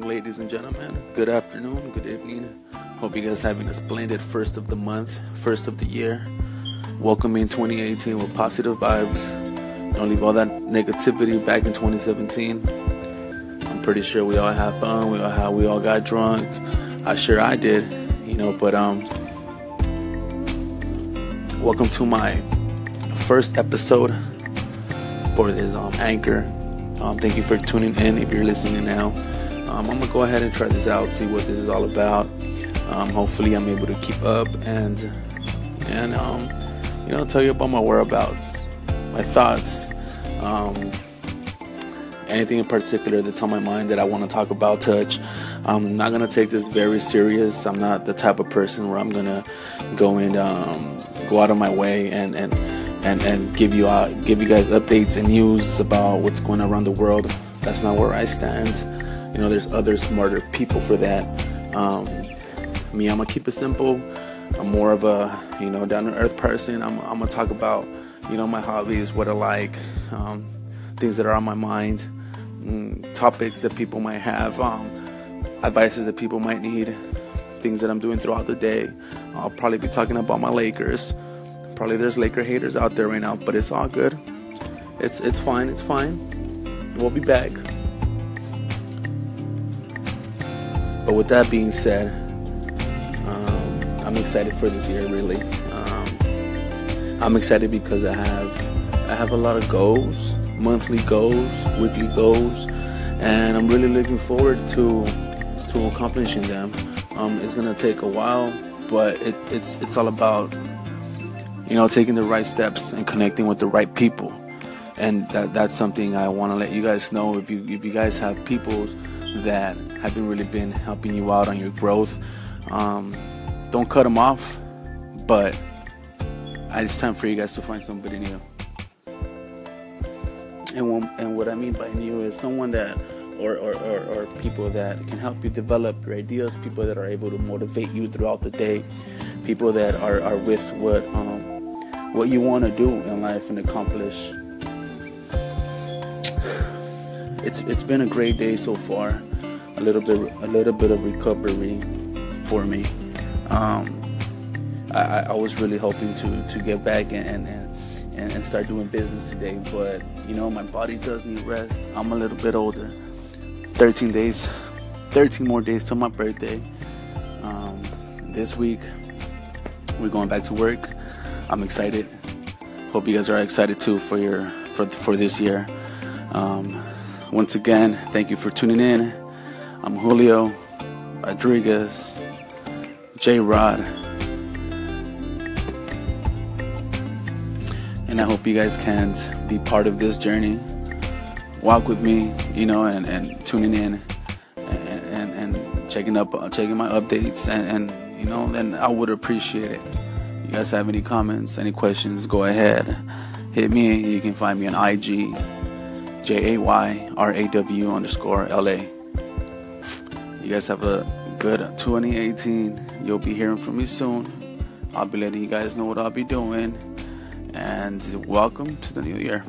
ladies and gentlemen. Good afternoon, good evening. Hope you guys having a splendid first of the month, first of the year. Welcoming 2018 with positive vibes. Don't leave all that negativity back in 2017. I'm pretty sure we all have fun. We all have, we all got drunk. I sure I did, you know. But um, welcome to my first episode for this um anchor. Um, thank you for tuning in. If you're listening now, um, I'm gonna go ahead and try this out, see what this is all about. Um, hopefully, I'm able to keep up and and um, you know tell you about my whereabouts, my thoughts, um, anything in particular that's on my mind that I want to talk about, touch. I'm not gonna take this very serious. I'm not the type of person where I'm gonna go and um, go out of my way and and and, and give you uh, give you guys updates and news about what's going on around the world. That's not where I stand. You know, there's other smarter people for that. Um, me, I'm gonna keep it simple. I'm more of a you know down to earth person. I'm, I'm gonna talk about you know my hobbies, what I like, um, things that are on my mind, mm, topics that people might have, um, advices that people might need, things that I'm doing throughout the day. I'll probably be talking about my Lakers. Probably there's Laker haters out there right now, but it's all good. It's it's fine. It's fine. We'll be back. But with that being said, um, I'm excited for this year. Really, um, I'm excited because I have I have a lot of goals, monthly goals, weekly goals, and I'm really looking forward to to accomplishing them. Um, it's gonna take a while, but it, it's it's all about you know taking the right steps and connecting with the right people, and that that's something I want to let you guys know. If you if you guys have people that have been really been helping you out on your growth, um, don't cut them off. But it's time for you guys to find somebody new. And when, and what I mean by new is someone that or, or, or, or, people that can help you develop your ideas, people that are able to motivate you throughout the day, people that are, are with what um, what you want to do in life and accomplish. It's it's been a great day so far. A little bit a little bit of recovery for me. Um, I, I was really hoping to to get back and, and and start doing business today, but you know my body does need rest. I'm a little bit older. 13 days, 13 more days till my birthday. Um, this week, we're going back to work. I'm excited. Hope you guys are excited too for your for for this year. Um, once again, thank you for tuning in. I'm Julio Rodriguez, J Rod, and I hope you guys can be part of this journey walk with me, you know, and, and tuning in and, and, and checking up, uh, checking my updates, and, and you know, then I would appreciate it. You guys have any comments, any questions? Go ahead, hit me. You can find me on IG, J A Y R A W underscore L A. You guys have a good 2018. You'll be hearing from me soon. I'll be letting you guys know what I'll be doing. And welcome to the new year.